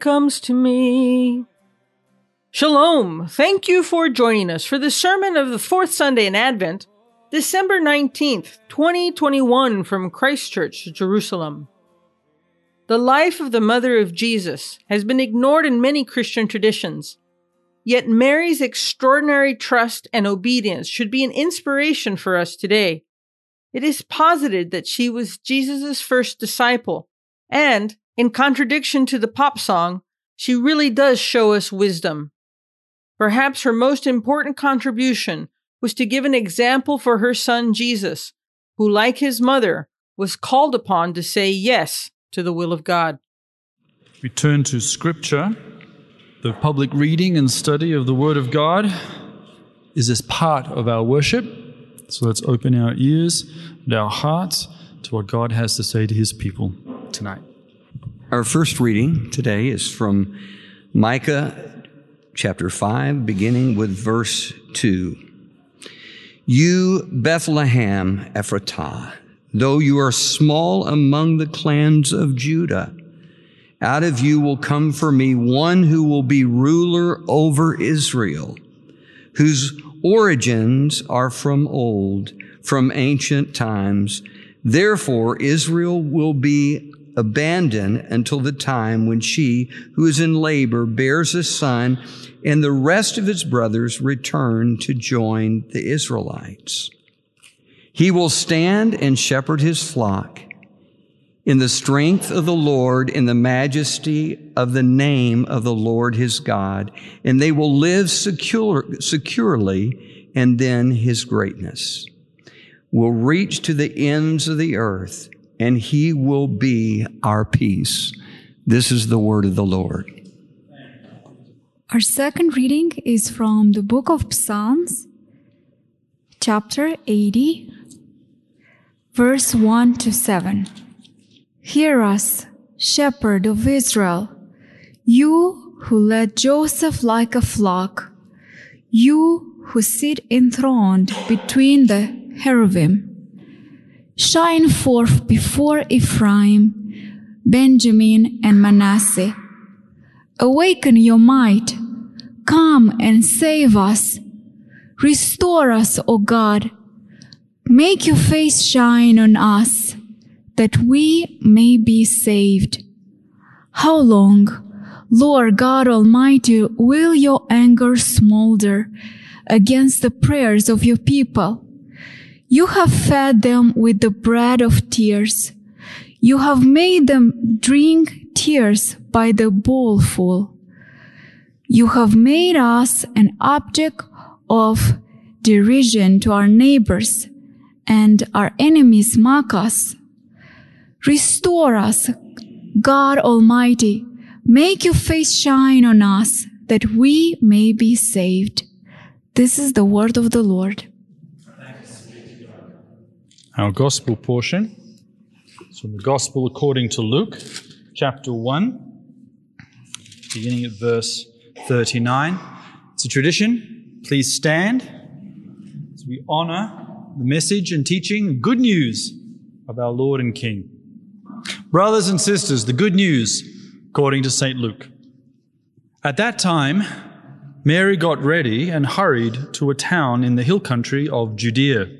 Comes to me. Shalom! Thank you for joining us for the sermon of the fourth Sunday in Advent, December 19th, 2021, from Christchurch, Jerusalem. The life of the Mother of Jesus has been ignored in many Christian traditions. Yet Mary's extraordinary trust and obedience should be an inspiration for us today. It is posited that she was Jesus' first disciple, and, in contradiction to the pop song, she really does show us wisdom. Perhaps her most important contribution was to give an example for her son Jesus, who, like his mother, was called upon to say yes to the will of God. We turn to Scripture. The public reading and study of the Word of God is as part of our worship. So let's open our ears and our hearts to what God has to say to His people tonight. Our first reading today is from Micah chapter 5, beginning with verse 2. You, Bethlehem Ephratah, though you are small among the clans of Judah, out of you will come for me one who will be ruler over Israel, whose origins are from old, from ancient times. Therefore, Israel will be abandoned until the time when she who is in labor bears a son and the rest of his brothers return to join the Israelites. He will stand and shepherd his flock in the strength of the Lord, in the majesty of the name of the Lord his God, and they will live secure, securely, and then his greatness will reach to the ends of the earth, and he will be our peace. This is the word of the Lord. Our second reading is from the book of Psalms, chapter 80, verse 1 to 7. Hear us, shepherd of Israel, you who led Joseph like a flock, you who sit enthroned between the cherubim. Shine forth before Ephraim, Benjamin, and Manasseh. Awaken your might. Come and save us. Restore us, O God. Make your face shine on us that we may be saved. How long, Lord God Almighty, will your anger smolder against the prayers of your people? You have fed them with the bread of tears. You have made them drink tears by the bowlful. You have made us an object of derision to our neighbors, and our enemies mock us. Restore us, God Almighty. Make your face shine on us that we may be saved. This is the word of the Lord. Our gospel portion is from the gospel according to Luke, chapter 1, beginning at verse 39. It's a tradition. Please stand as we honor the message and teaching, good news of our Lord and King. Brothers and sisters, the good news according to St. Luke. At that time, Mary got ready and hurried to a town in the hill country of Judea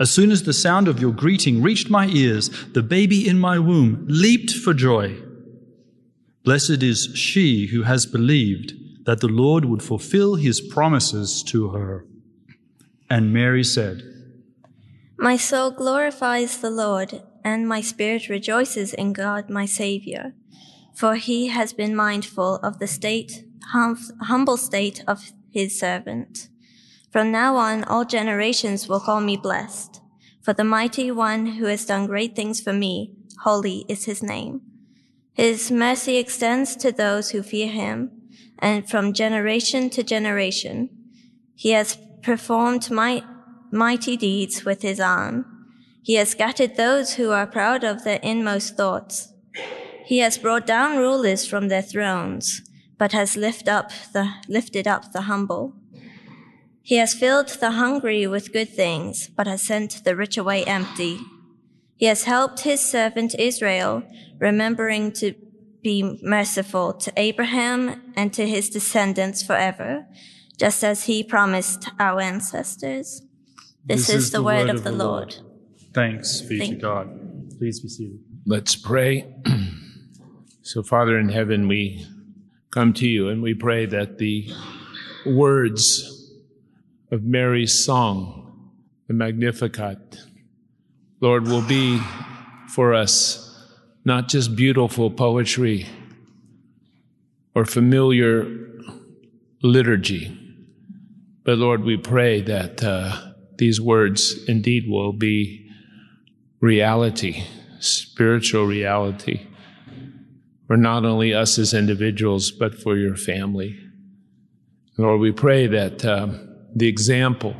As soon as the sound of your greeting reached my ears, the baby in my womb leaped for joy. Blessed is she who has believed that the Lord would fulfill his promises to her. And Mary said, My soul glorifies the Lord, and my spirit rejoices in God my Saviour, for he has been mindful of the state, hum- humble state of his servant. From now on, all generations will call me blessed. For the mighty one who has done great things for me, holy is his name. His mercy extends to those who fear him, and from generation to generation. He has performed might, mighty deeds with his arm. He has scattered those who are proud of their inmost thoughts. He has brought down rulers from their thrones, but has lift up the, lifted up the humble. He has filled the hungry with good things, but has sent the rich away empty. He has helped his servant Israel, remembering to be merciful to Abraham and to his descendants forever, just as he promised our ancestors. This, is, the, word, of the Lord. Thanks be to God. Please be seated. Let's pray. so, Father in heaven, we come to you and we pray that the words of Mary's song, the Magnificat, Lord, will be for us not just beautiful poetry or familiar liturgy, but Lord, we pray that uh, these words indeed will be reality, spiritual reality, for not only us as individuals, but for your family. Lord, we pray that um, the example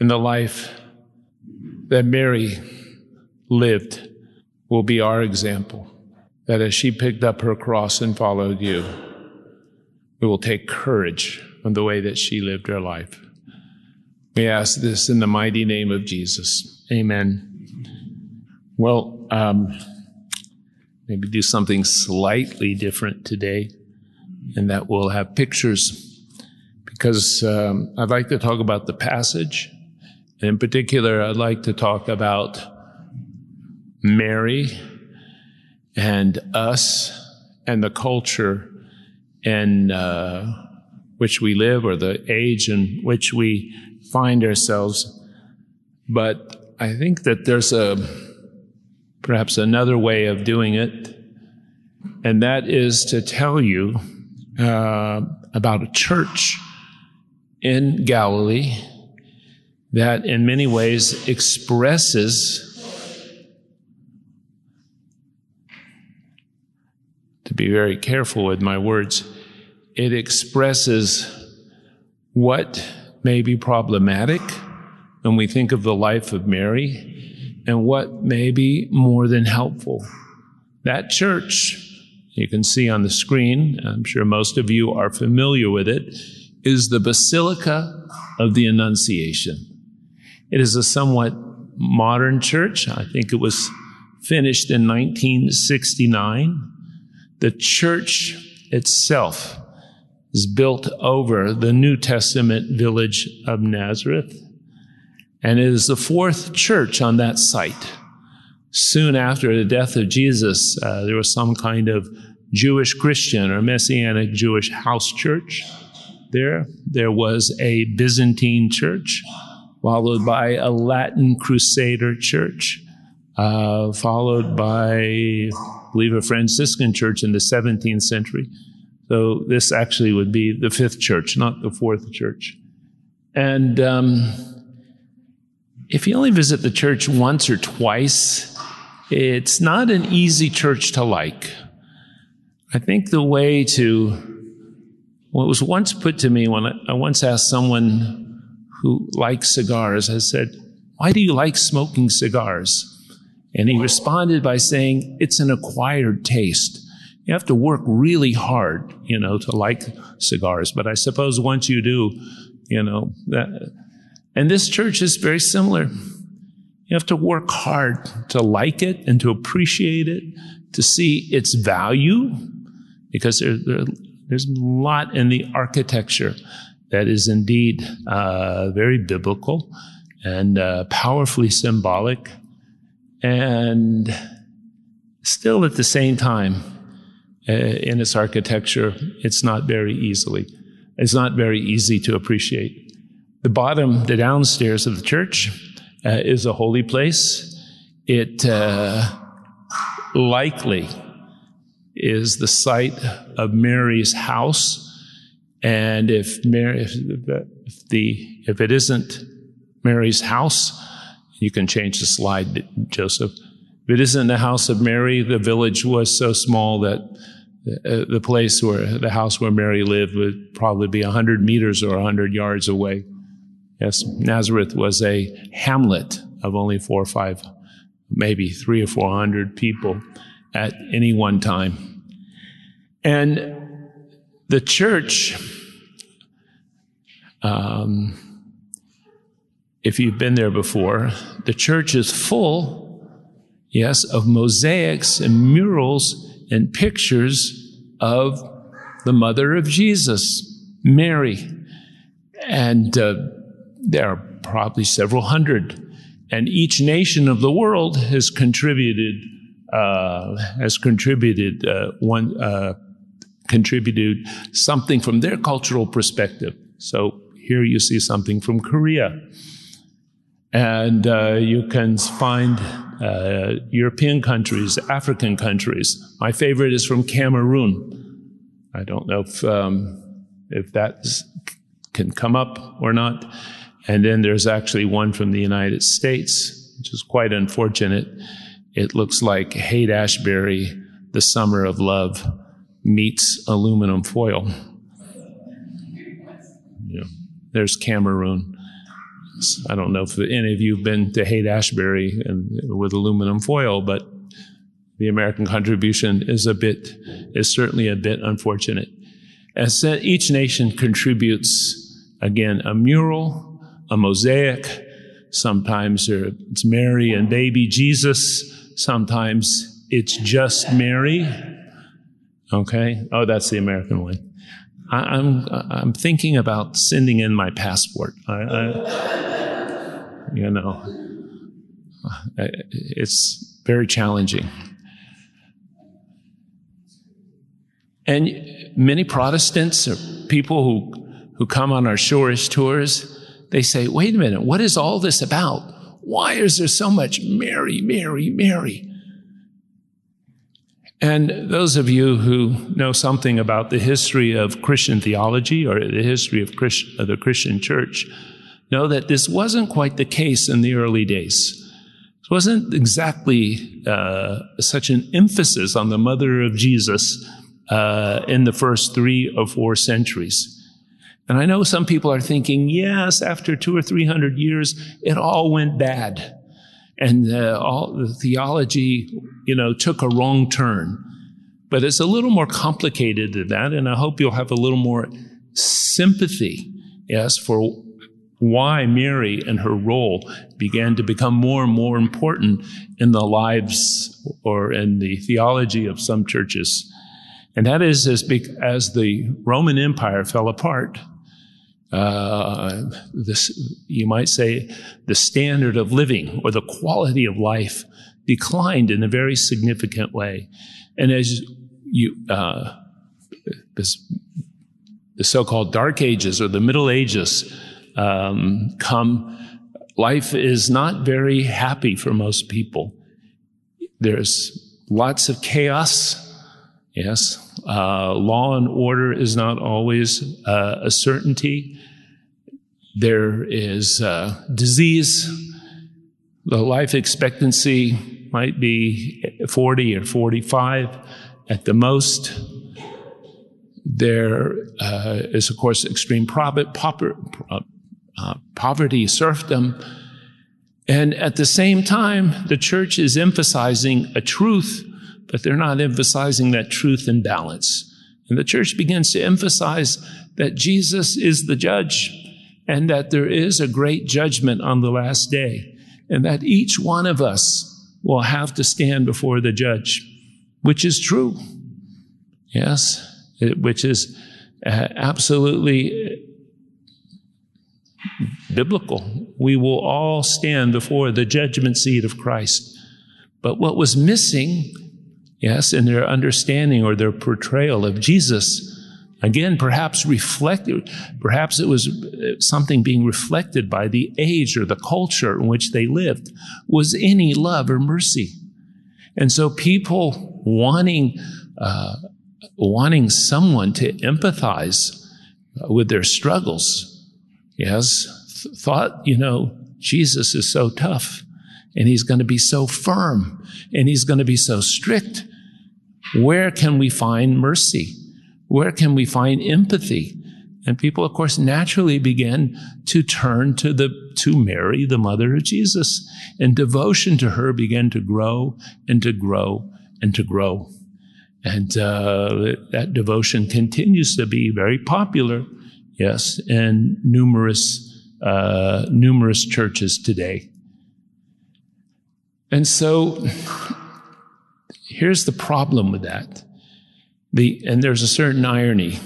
in the life that Mary lived will be our example. That as she picked up her cross and followed you, we will take courage from the way that she lived her life. We ask this in the mighty name of Jesus. Amen. Well, um, maybe do something slightly different today, and that we'll have pictures because um, I'd like to talk about the passage. In particular, I'd like to talk about Mary and us and the culture in uh, which we live or the age in which we find ourselves. But I think that there's a perhaps another way of doing it, and that is to tell you uh, about a church in Galilee that in many ways expresses to be very careful with my words it expresses what may be problematic when we think of the life of Mary and what may be more than helpful. That church you can see on the screen i'm sure most of you are familiar with it is the basilica of the annunciation it is a somewhat modern church. I think it was finished in 1969. The church itself is built over the New Testament village of Nazareth, and it is the fourth church on that site. Soon after the death of Jesus, uh, there was some kind of Jewish Christian or Messianic Jewish house church there. There was a Byzantine church followed by a Latin Crusader church, uh, followed by, I believe, a Franciscan church in the 17th century. So this actually would be the fifth church, not the fourth church. And um, if you only visit the church once or twice, it's not an easy church to like. I think the way to, what was once put to me when I, I once asked someone who likes cigars, I said, Why do you like smoking cigars? And he responded by saying, It's an acquired taste. You have to work really hard, you know, to like cigars. But I suppose once you do, you know, that, and this church is very similar. You have to work hard to like it and to appreciate it, to see its value, because there, there, there's a lot in the architecture that is indeed uh, very biblical and uh, powerfully symbolic, and still at the same time, uh, in its architecture, it's not very easily, it's not very easy to appreciate. The bottom, the downstairs of the church, uh, is a holy place. It uh, likely is the site of Mary's house. And if Mary, if the, if the, if it isn't Mary's house, you can change the slide, Joseph. If it isn't the house of Mary, the village was so small that uh, the place where the house where Mary lived would probably be 100 meters or 100 yards away. Yes, Nazareth was a hamlet of only four or five, maybe three or four hundred people at any one time. And the church, um, if you've been there before, the church is full, yes, of mosaics and murals and pictures of the mother of Jesus, Mary. And uh, there are probably several hundred. And each nation of the world has contributed, uh, has contributed uh, one, uh, contributed something from their cultural perspective. So here you see something from Korea. And uh, you can find uh, European countries, African countries. My favorite is from Cameroon. I don't know if, um, if that can come up or not. And then there's actually one from the United States, which is quite unfortunate. It looks like Haight Ashbury, The Summer of Love, meets aluminum foil. Yeah. There's Cameroon. I don't know if any of you have been to Haight Ashbury and, with aluminum foil, but the American contribution is a bit, is certainly a bit unfortunate. As each nation contributes, again, a mural, a mosaic. Sometimes it's Mary and baby Jesus. Sometimes it's just Mary. Okay. Oh, that's the American one. I, am I'm, I'm thinking about sending in my passport. I, I, you know, it's very challenging. And many Protestants or people who, who come on our Shoresh tours, they say, wait a minute, what is all this about? Why is there so much Mary, Mary, Mary? And those of you who know something about the history of Christian theology or the history of, Christ, of the Christian church know that this wasn't quite the case in the early days. It wasn't exactly uh, such an emphasis on the mother of Jesus uh, in the first three or four centuries. And I know some people are thinking, yes, after two or three hundred years, it all went bad. And uh, all the theology, you know, took a wrong turn. But it's a little more complicated than that. And I hope you'll have a little more sympathy, yes, for why Mary and her role began to become more and more important in the lives or in the theology of some churches. And that is as, as the Roman Empire fell apart uh, this, you might say, the standard of living or the quality of life declined in a very significant way. And as you, uh, this, the so-called Dark Ages or the Middle Ages um, come, life is not very happy for most people. There's lots of chaos. Yes, uh, law and order is not always uh, a certainty. There is uh, disease. The life expectancy might be 40 or 45 at the most. There uh, is, of course, extreme poverty, uh, poverty, serfdom. And at the same time, the church is emphasizing a truth, but they're not emphasizing that truth in balance. And the church begins to emphasize that Jesus is the judge and that there is a great judgment on the last day, and that each one of us will have to stand before the judge, which is true. Yes, it, which is uh, absolutely biblical. We will all stand before the judgment seat of Christ. But what was missing, yes, in their understanding or their portrayal of Jesus Again, perhaps reflected, perhaps it was uh, something being reflected by the age or the culture in which they lived, was any love or mercy. And so people wanting, uh, wanting someone to empathize with their struggles, yes, th- thought, you know, Jesus is so tough. and he's going to be so firm and he's going to be so strict. Where can we find mercy? Where can we find empathy? And people, of course, naturally begin to turn to the, to Mary, the mother of Jesus. And devotion to her began to grow and to grow and to grow. And uh, that devotion continues to be very popular, yes, in numerous, uh, numerous churches today. And so here's the problem with that. The, and there's a certain irony.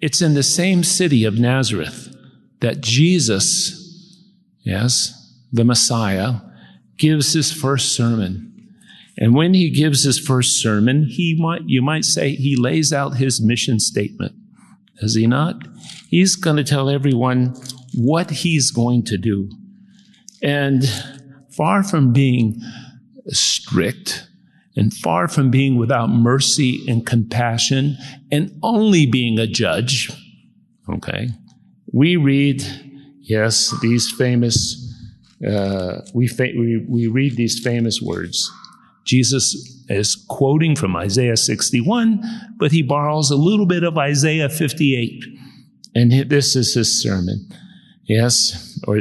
It's in the same city of Nazareth that Jesus, yes, the Messiah, gives his first sermon. And when he gives his first sermon, he might, you might say he lays out his mission statement. Does he not? He's going to tell everyone what he's going to do. And far from being strict and far from being without mercy and compassion and only being a judge, okay, we read, yes, these famous, uh, we, fa- we, we read these famous words. Jesus is quoting from Isaiah 61, but he borrows a little bit of Isaiah 58. And this is his sermon. Yes, or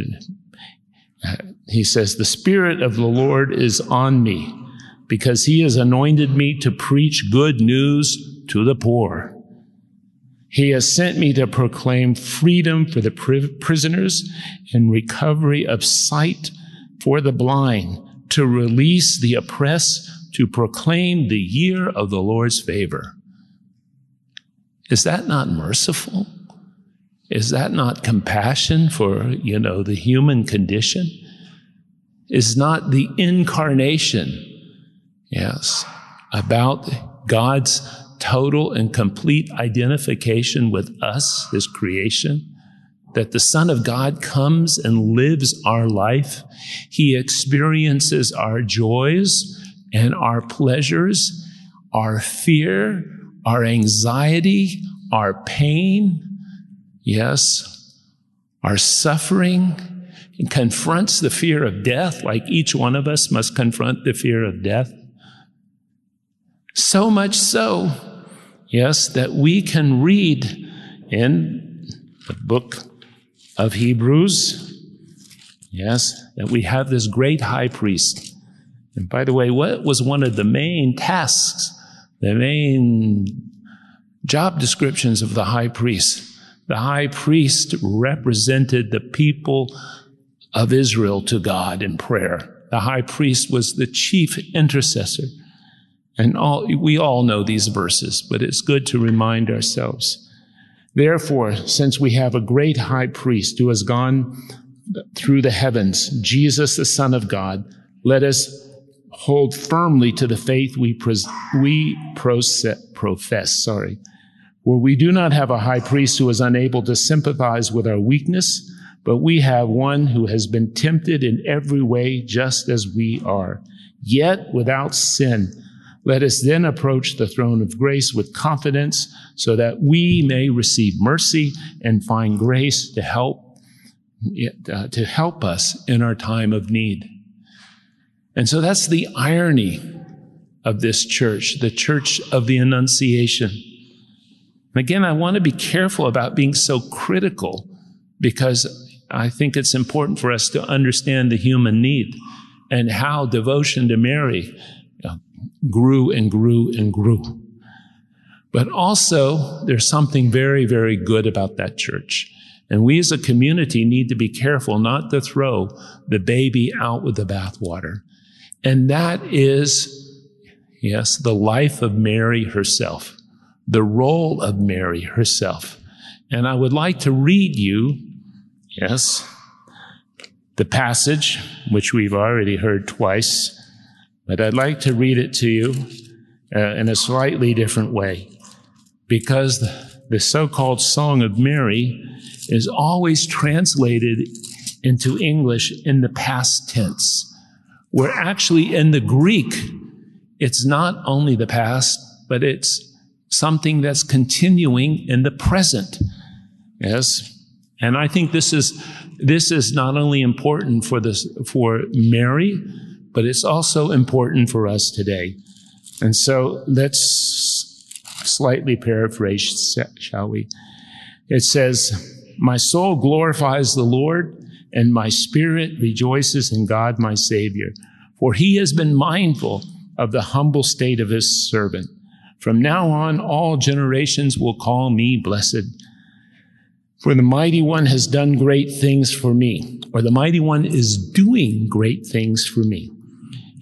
uh, he says, The Spirit of the Lord is on me because he has anointed me to preach good news to the poor. He has sent me to proclaim freedom for the prisoners and recovery of sight for the blind, to release the oppressed, to proclaim the year of the Lord's favor. Is that not merciful? Is that not compassion for, you know, the human condition? Is not the incarnation, yes, about God's total and complete identification with us, His creation? That the Son of God comes and lives our life. He experiences our joys and our pleasures, our fear, our anxiety, our pain, yes, our suffering, and confronts the fear of death, like each one of us must confront the fear of death. So much so, yes, that we can read in the book of Hebrews, yes, that we have this great high priest. And by the way, what was one of the main tasks, the main job descriptions of the high priest? The high priest represented the people of Israel to God in prayer. The high priest was the chief intercessor. And all, we all know these verses, but it's good to remind ourselves. Therefore, since we have a great high priest who has gone through the heavens, Jesus, the Son of God, let us hold firmly to the faith we, we profess. Sorry. For we do not have a high priest who is unable to sympathize with our weakness, but we have one who has been tempted in every way just as we are, yet without sin. Let us then approach the throne of grace with confidence so that we may receive mercy and find grace to help, uh, to help us in our time of need. And so that's the irony of this church, the church of the Annunciation. Again, I want to be careful about being so critical because I think it's important for us to understand the human need and how devotion to Mary grew and grew and grew. But also, there's something very, very good about that church. And we as a community need to be careful not to throw the baby out with the bathwater. And that is, yes, the life of Mary herself the role of Mary herself. And I would like to read you, yes, the passage, which we've already heard twice, but I'd like to read it to you uh, in a slightly different way. Because the, the so called Song of Mary is always translated into English in the past tense, where actually in the Greek, it's not only the past, but it's something that's continuing in the present. Yes. And I think this is, this is not only important for this, for Mary, but it's also important for us today. And so let's slightly paraphrase, shall we? It says, My soul glorifies the Lord, and my spirit rejoices in God my Savior, for he has been mindful of the humble state of his servant. From now on, all generations will call me blessed. For the mighty one has done great things for me, or the mighty one is doing great things for me.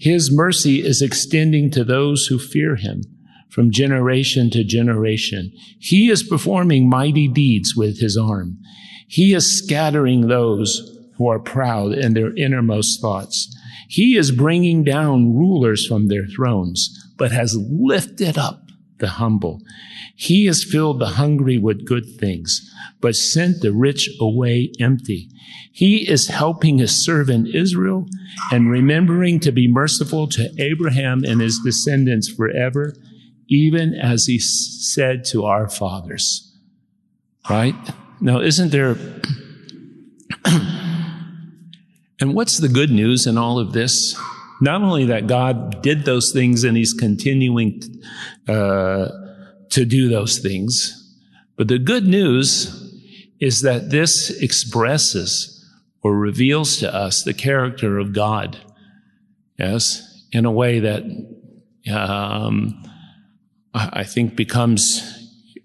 His mercy is extending to those who fear him from generation to generation. He is performing mighty deeds with his arm. He is scattering those who are proud in their innermost thoughts. He is bringing down rulers from their thrones, but has lifted up the humble. He has filled the hungry with good things, but sent the rich away empty. He is helping his servant Israel and remembering to be merciful to Abraham and his descendants forever, even as he said to our fathers. Right? Now, isn't there. and what's the good news in all of this? Not only that God did those things and he's continuing uh, to do those things, but the good news is that this expresses or reveals to us the character of God. Yes, in a way that um, I think becomes,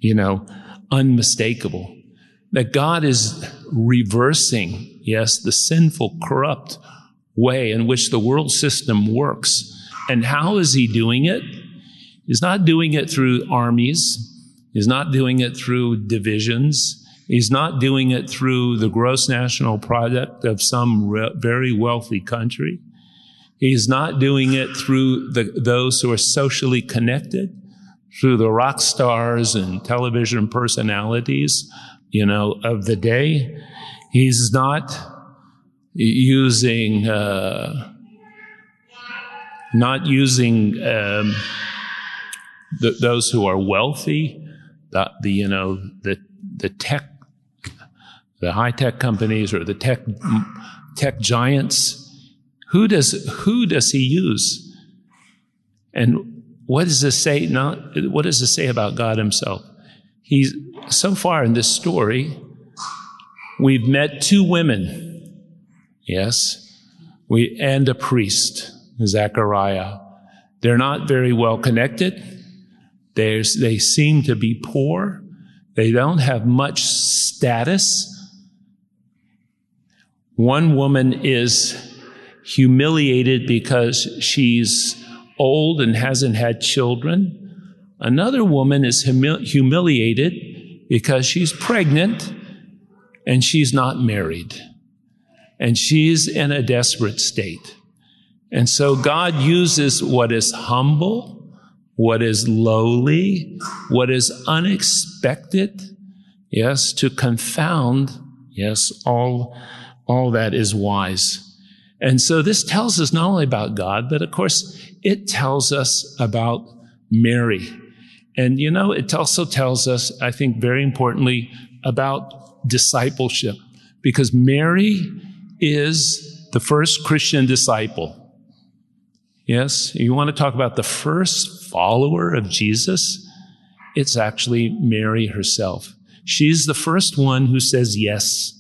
you know, unmistakable. That God is reversing, yes, the sinful, corrupt way in which the world system works. And how is He doing it? He's not doing it through armies. He's not doing it through divisions. He's not doing it through the gross national product of some re- very wealthy country. He's not doing it through the, those who are socially connected, through the rock stars and television personalities, you know, of the day. He's not using, uh, not using um, the, those who are wealthy, the, the you know the the tech the high tech companies or the tech tech giants. Who does who does he use? And what does this say? Not what does this say about God Himself? He's so far in this story, we've met two women, yes, we and a priest, Zechariah. They're not very well connected. There's, they seem to be poor. They don't have much status. One woman is humiliated because she's old and hasn't had children. Another woman is humi- humiliated because she's pregnant and she's not married. And she's in a desperate state. And so God uses what is humble, what is lowly, what is unexpected, yes, to confound, yes, all all that is wise. And so this tells us not only about God, but of course, it tells us about Mary. And you know, it also tells us, I think very importantly, about discipleship, because Mary is the first Christian disciple. Yes, you want to talk about the first follower of Jesus? It's actually Mary herself. She's the first one who says yes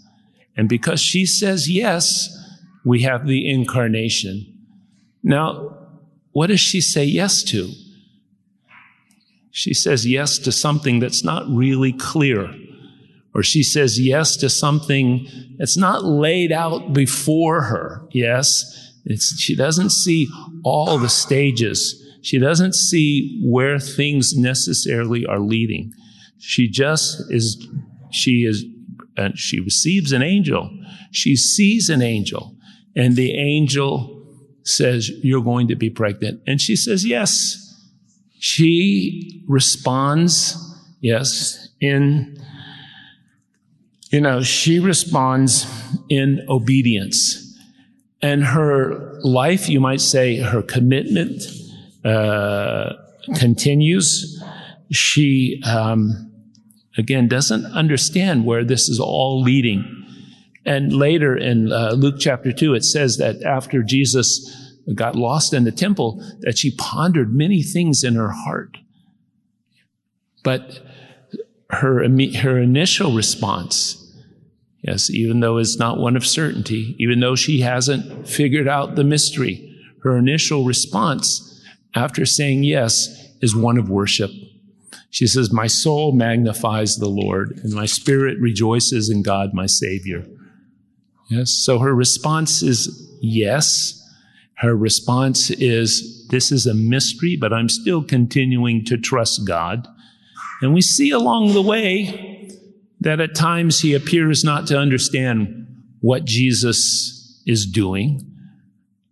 and because she says yes, we have the incarnation. Now, what does she say yes to? She says yes to something that's not really clear. Or she says yes to something that's not laid out before her. Yes. She doesn't see all the stages. She doesn't see where things necessarily are leading. She just is, she is and she receives an angel. She sees an angel, and the angel says, You're going to be pregnant. And she says, Yes. She responds, yes, in, you know, she responds in obedience. And her life, you might say, her commitment uh, continues. She, um, again, doesn't understand where this is all leading. And later in uh, Luke chapter 2, it says that after Jesus got lost in the temple that she pondered many things in her heart. But her, her initial response, yes, even though it's not one of certainty, even though she hasn't figured out the mystery, her initial response after saying yes is one of worship. She says, My soul magnifies the Lord, and my spirit rejoices in God, my Savior. Yes, so her response is yes. Her response is, This is a mystery, but I'm still continuing to trust God. And we see along the way that at times he appears not to understand what Jesus is doing.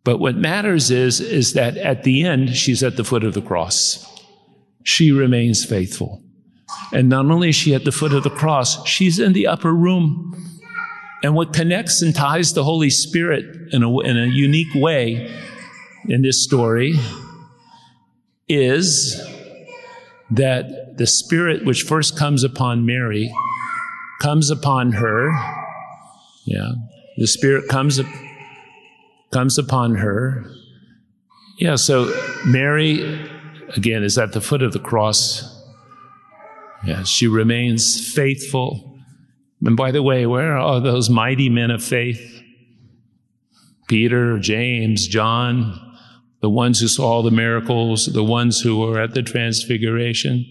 But what matters is, is that at the end, she's at the foot of the cross. She remains faithful. And not only is she at the foot of the cross, she's in the upper room. And what connects and ties the Holy Spirit in a, in a unique way in this story is that the Spirit which first comes upon Mary comes upon her. Yeah. The Spirit comes, comes upon her. Yeah, so Mary, again, is at the foot of the cross. Yeah, she remains faithful. And by the way, where are those mighty men of faith? Peter, James, John, the ones who saw the miracles, the ones who were at the transfiguration.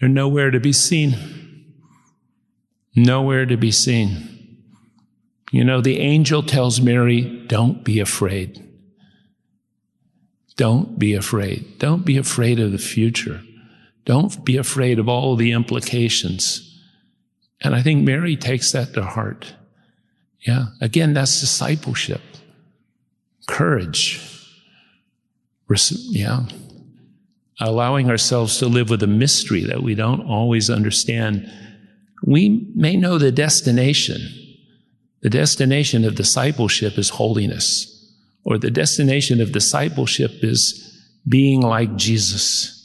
They're nowhere to be seen. Nowhere to be seen. You know, the angel tells Mary, don't be afraid. Don't be afraid. Don't be afraid of the future. Don't be afraid of all the implications. And I think Mary takes that to heart. Yeah. Again, that's discipleship. Courage. Yeah. Allowing ourselves to live with a mystery that we don't always understand. We may know the destination. The destination of discipleship is holiness, or the destination of discipleship is being like Jesus.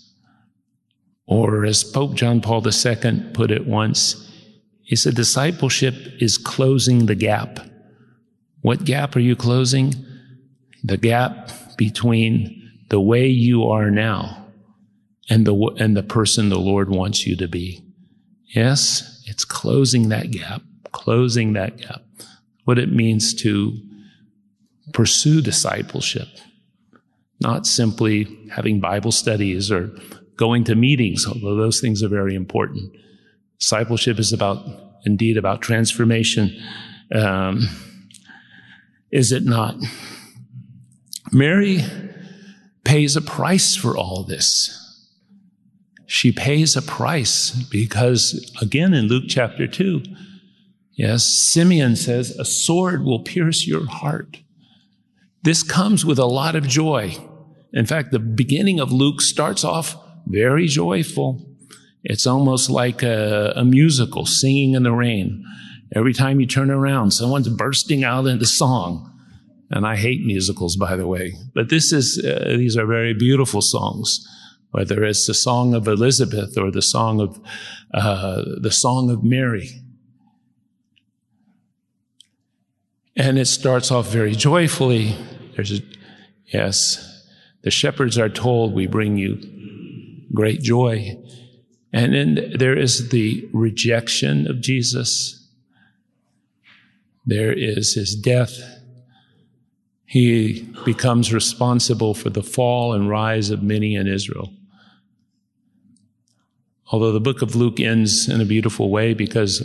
Or as Pope John Paul II put it once, he said, discipleship is closing the gap. What gap are you closing? The gap between the way you are now and the, and the person the Lord wants you to be. Yes, it's closing that gap, closing that gap. What it means to pursue discipleship, not simply having Bible studies or going to meetings, although those things are very important. Discipleship is about, indeed, about transformation. Um, is it not? Mary pays a price for all this. She pays a price because, again, in Luke chapter 2, yes, Simeon says, a sword will pierce your heart. This comes with a lot of joy. In fact, the beginning of Luke starts off very joyful. It's almost like a, a musical, singing in the rain. Every time you turn around, someone's bursting out into song. And I hate musicals, by the way. But this is, uh, these are very beautiful songs, whether it's the song of Elizabeth or the song of, uh, the song of Mary. And it starts off very joyfully. There's a, yes, the shepherds are told, we bring you great joy. And then there is the rejection of Jesus. There is his death he becomes responsible for the fall and rise of many in Israel. Although the book of Luke ends in a beautiful way because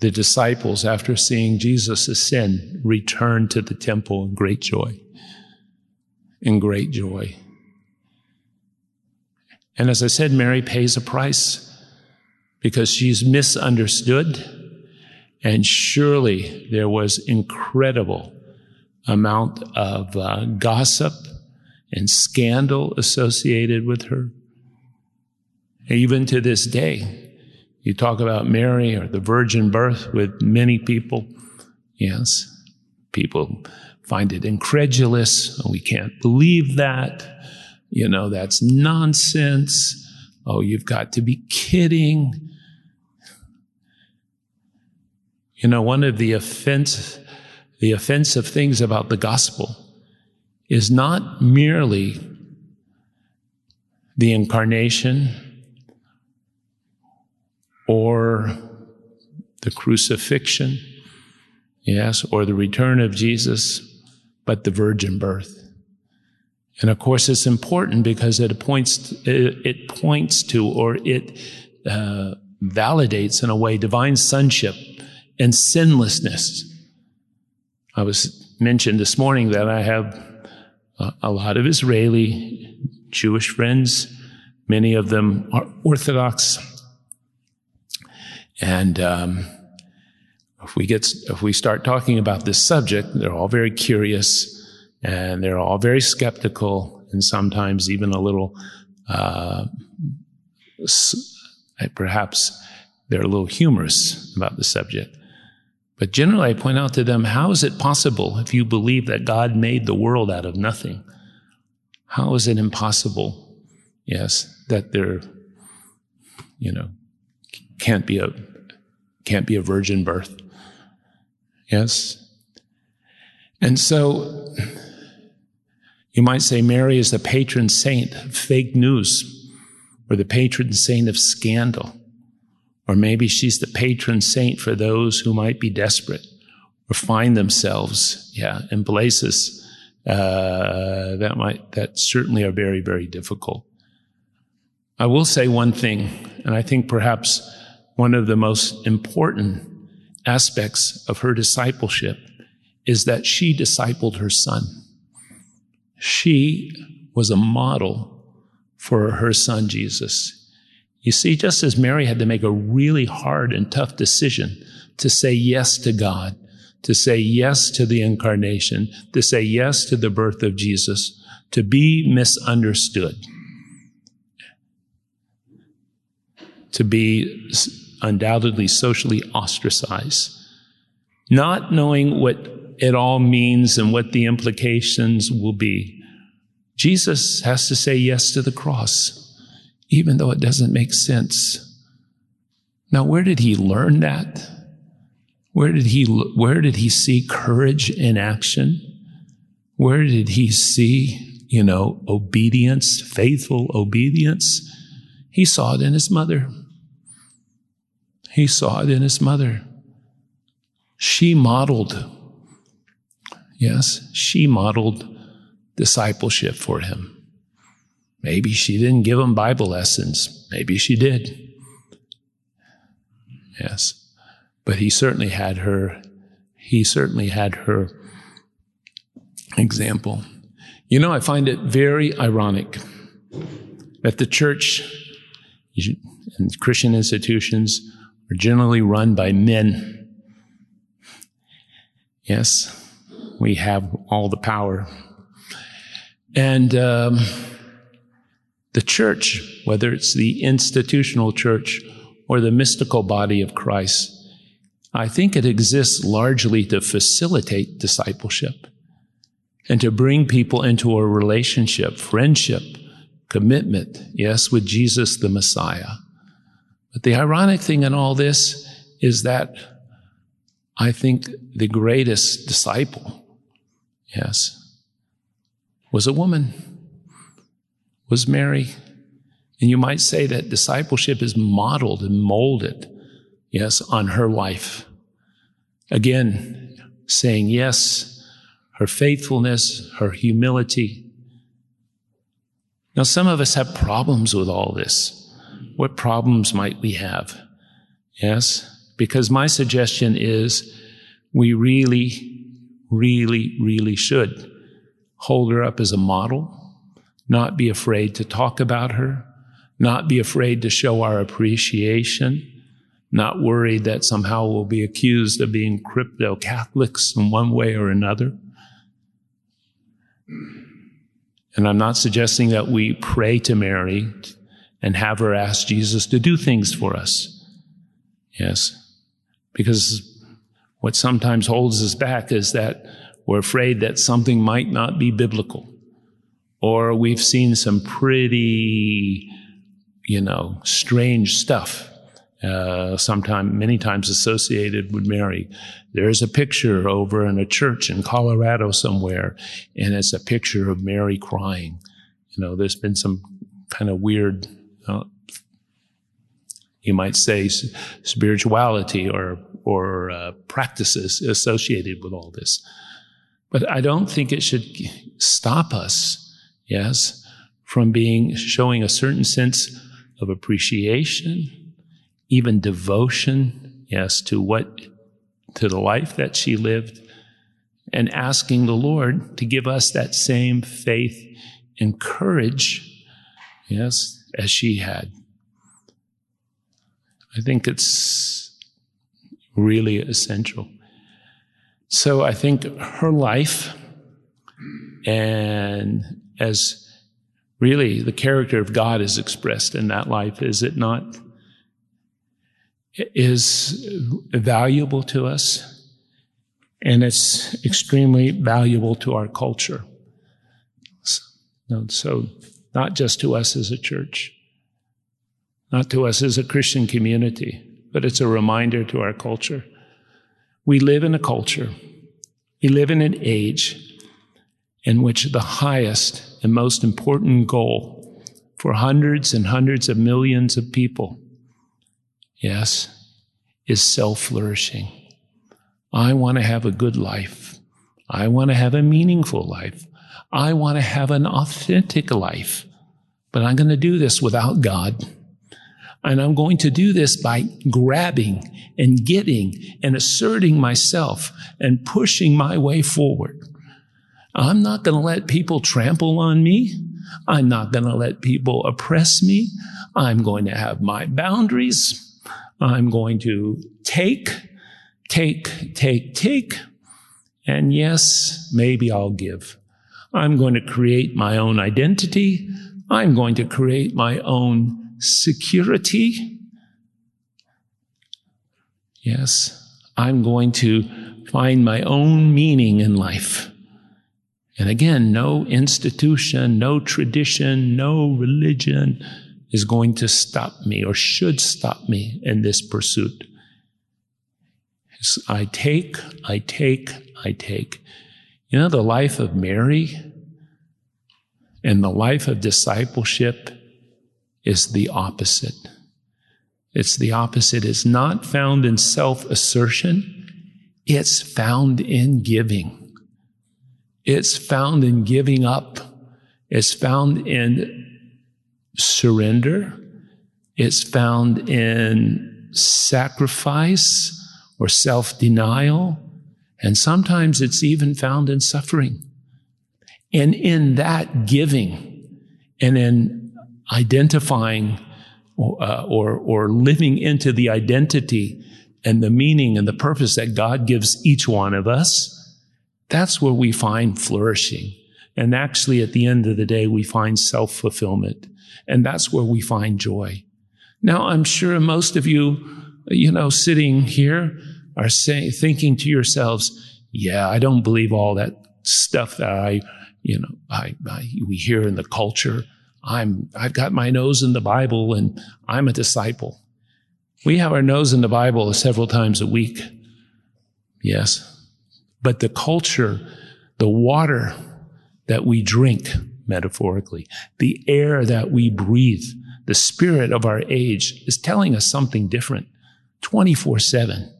the disciples, after seeing Jesus ascend, return to the temple in great joy. In great joy. And as I said, Mary pays a price because she's misunderstood. And surely there was incredible amount of uh, gossip and scandal associated with her. Even to this day, you talk about Mary or the virgin birth with many people. Yes, people find it incredulous. We can't believe that. You know, that's nonsense. Oh, you've got to be kidding. You know, one of the offense, the offensive things about the gospel is not merely the incarnation or the crucifixion, yes, or the return of Jesus, but the virgin birth. And of course, it's important because it points, it points to, or it uh, validates in a way divine sonship and sinlessness. I was mentioned this morning that I have a, a lot of Israeli Jewish friends. Many of them are Orthodox. And um, if we get if we start talking about this subject, they're all very curious and they're all very skeptical and sometimes even a little uh, perhaps they're a little humorous about the subject. But generally, I point out to them, how is it possible if you believe that God made the world out of nothing? How is it impossible, yes, that there, you know, can't be a, can't be a virgin birth? Yes. And so you might say Mary is the patron saint of fake news or the patron saint of scandal. Or maybe she's the patron saint for those who might be desperate or find themselves, yeah, in places uh, that might that certainly are very, very difficult. I will say one thing, and I think perhaps one of the most important aspects of her discipleship is that she discipled her son. She was a model for her son Jesus. You see, just as Mary had to make a really hard and tough decision to say yes to God, to say yes to the incarnation, to say yes to the birth of Jesus, to be misunderstood, to be undoubtedly socially ostracized, not knowing what it all means and what the implications will be. Jesus has to say yes to the cross even though it doesn't make sense. Now, where did he learn that? Where did he, where did he see courage in action? Where did he see, you know, obedience, faithful obedience? He saw it in his mother. He saw it in his mother. She modeled, yes, she modeled discipleship for him. Maybe she didn't give him Bible lessons. Maybe she did. Yes. But he certainly had her, he certainly had her example. You know, I find it very ironic that the church and Christian institutions are generally run by men. Yes, we have all the power. And, um, the church, whether it's the institutional church or the mystical body of Christ, I think it exists largely to facilitate discipleship and to bring people into a relationship, friendship, commitment, yes, with Jesus the Messiah. But the ironic thing in all this is that I think the greatest disciple, yes, was a woman was Mary. And you might say that discipleship is modeled and molded, yes, on her life. Again, saying yes, her faithfulness, her humility. Now, some of us have problems with all this. What problems might we have? Yes, because my suggestion is we really, really, really should hold her up as a model not be afraid to talk about her, not be afraid to show our appreciation, not worried that somehow we'll be accused of being crypto Catholics in one way or another. And I'm not suggesting that we pray to Mary and have her ask Jesus to do things for us. Yes. Because what sometimes holds us back is that we're afraid that something might not be biblical or we've seen some pretty, you know, strange stuff uh, sometime, many times associated with Mary. There's a picture over in a church in Colorado somewhere, and it's a picture of Mary crying. You know, there's been some kind of weird, uh, you might say, spirituality or or uh, practices associated with all this. But I don't think it should stop us, yes, from being showing a certain sense of appreciation, even devotion, yes, to what to the life that she lived, and asking the Lord to give us that same faith and courage, yes, as she had. I think it's really essential. So I think her life and as really the character of God is expressed in that life, is it not? Is valuable to us and it's extremely valuable to our culture. So, not just to us as a church, not to us as a Christian community, but it's a reminder to our culture. We live in a culture, we live in an age in which the highest and most important goal for hundreds and hundreds of millions of people, yes, is self flourishing. I want to have a good life. I want to have a meaningful life. I want to have an authentic life. But I'm going to do this without God. And I'm going to do this by grabbing and getting and asserting myself and pushing my way forward. I'm not going to let people trample on me. I'm not going to let people oppress me. I'm going to have my boundaries. I'm going to take, take, take, take. And yes, maybe I'll give. I'm going to create my own identity. I'm going to create my own security. Yes, I'm going to find my own meaning in life. And again, no institution, no tradition, no religion is going to stop me or should stop me in this pursuit. I take, I take, I take. You know, the life of Mary and the life of discipleship is the opposite. It's the opposite. It's not found in self assertion, it's found in giving. It's found in giving up. It's found in surrender. It's found in sacrifice or self denial. And sometimes it's even found in suffering. And in that giving and in identifying uh, or, or living into the identity and the meaning and the purpose that God gives each one of us, that's where we find flourishing. And actually, at the end of the day, we find self fulfillment. And that's where we find joy. Now, I'm sure most of you, you know, sitting here are saying, thinking to yourselves, yeah, I don't believe all that stuff that I, you know, I, I we hear in the culture. I'm, I've got my nose in the Bible and I'm a disciple. We have our nose in the Bible several times a week. Yes. But the culture, the water that we drink, metaphorically, the air that we breathe, the spirit of our age is telling us something different 24 7.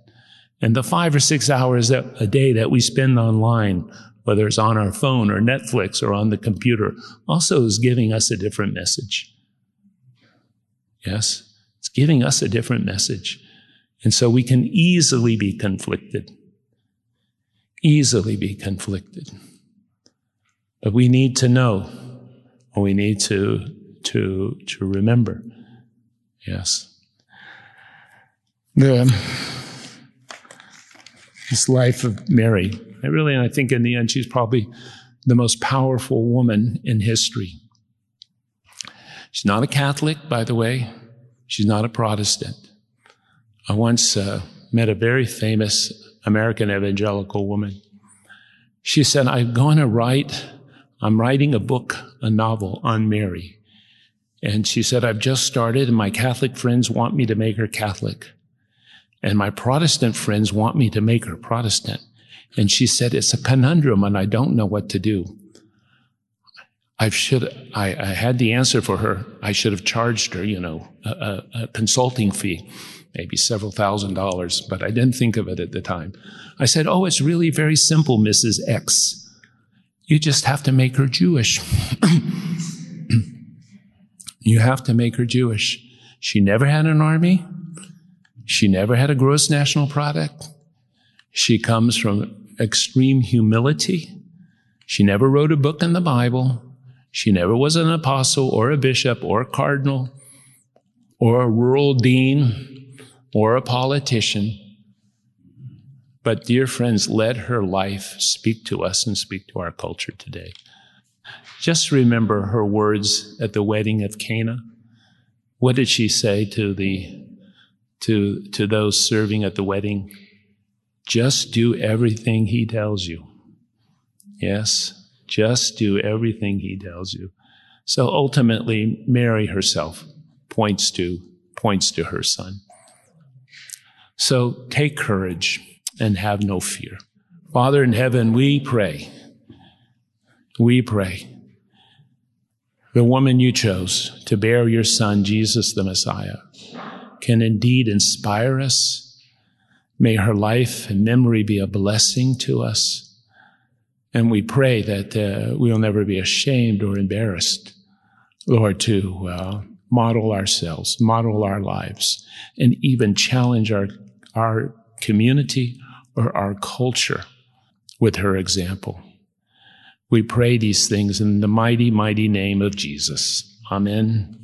And the five or six hours a day that we spend online whether it's on our phone or Netflix or on the computer, also is giving us a different message. Yes, it's giving us a different message. And so we can easily be conflicted. Easily be conflicted. But we need to know, or we need to, to, to remember. Yes. The, this life of Mary I really, I think in the end, she's probably the most powerful woman in history. She's not a Catholic, by the way. She's not a Protestant. I once uh, met a very famous American evangelical woman. She said, I'm going to write, I'm writing a book, a novel on Mary. And she said, I've just started and my Catholic friends want me to make her Catholic. And my Protestant friends want me to make her Protestant. And she said, it's a conundrum and I don't know what to do. I should, I, I had the answer for her. I should have charged her, you know, a, a, a consulting fee, maybe several thousand dollars, but I didn't think of it at the time. I said, Oh, it's really very simple, Mrs. X. You just have to make her Jewish. you have to make her Jewish. She never had an army. She never had a gross national product. She comes from extreme humility. She never wrote a book in the Bible. She never was an apostle or a bishop or a cardinal or a rural dean or a politician. But, dear friends, let her life speak to us and speak to our culture today. Just remember her words at the wedding of Cana. What did she say to the to, to those serving at the wedding? Just do everything he tells you. Yes, just do everything he tells you. So ultimately, Mary herself points to, points to her son. So take courage and have no fear. Father in heaven, we pray. We pray. The woman you chose to bear your son, Jesus the Messiah, can indeed inspire us. May her life and memory be a blessing to us. And we pray that uh, we'll never be ashamed or embarrassed, Lord, to uh, model ourselves, model our lives, and even challenge our, our community or our culture with her example. We pray these things in the mighty, mighty name of Jesus. Amen.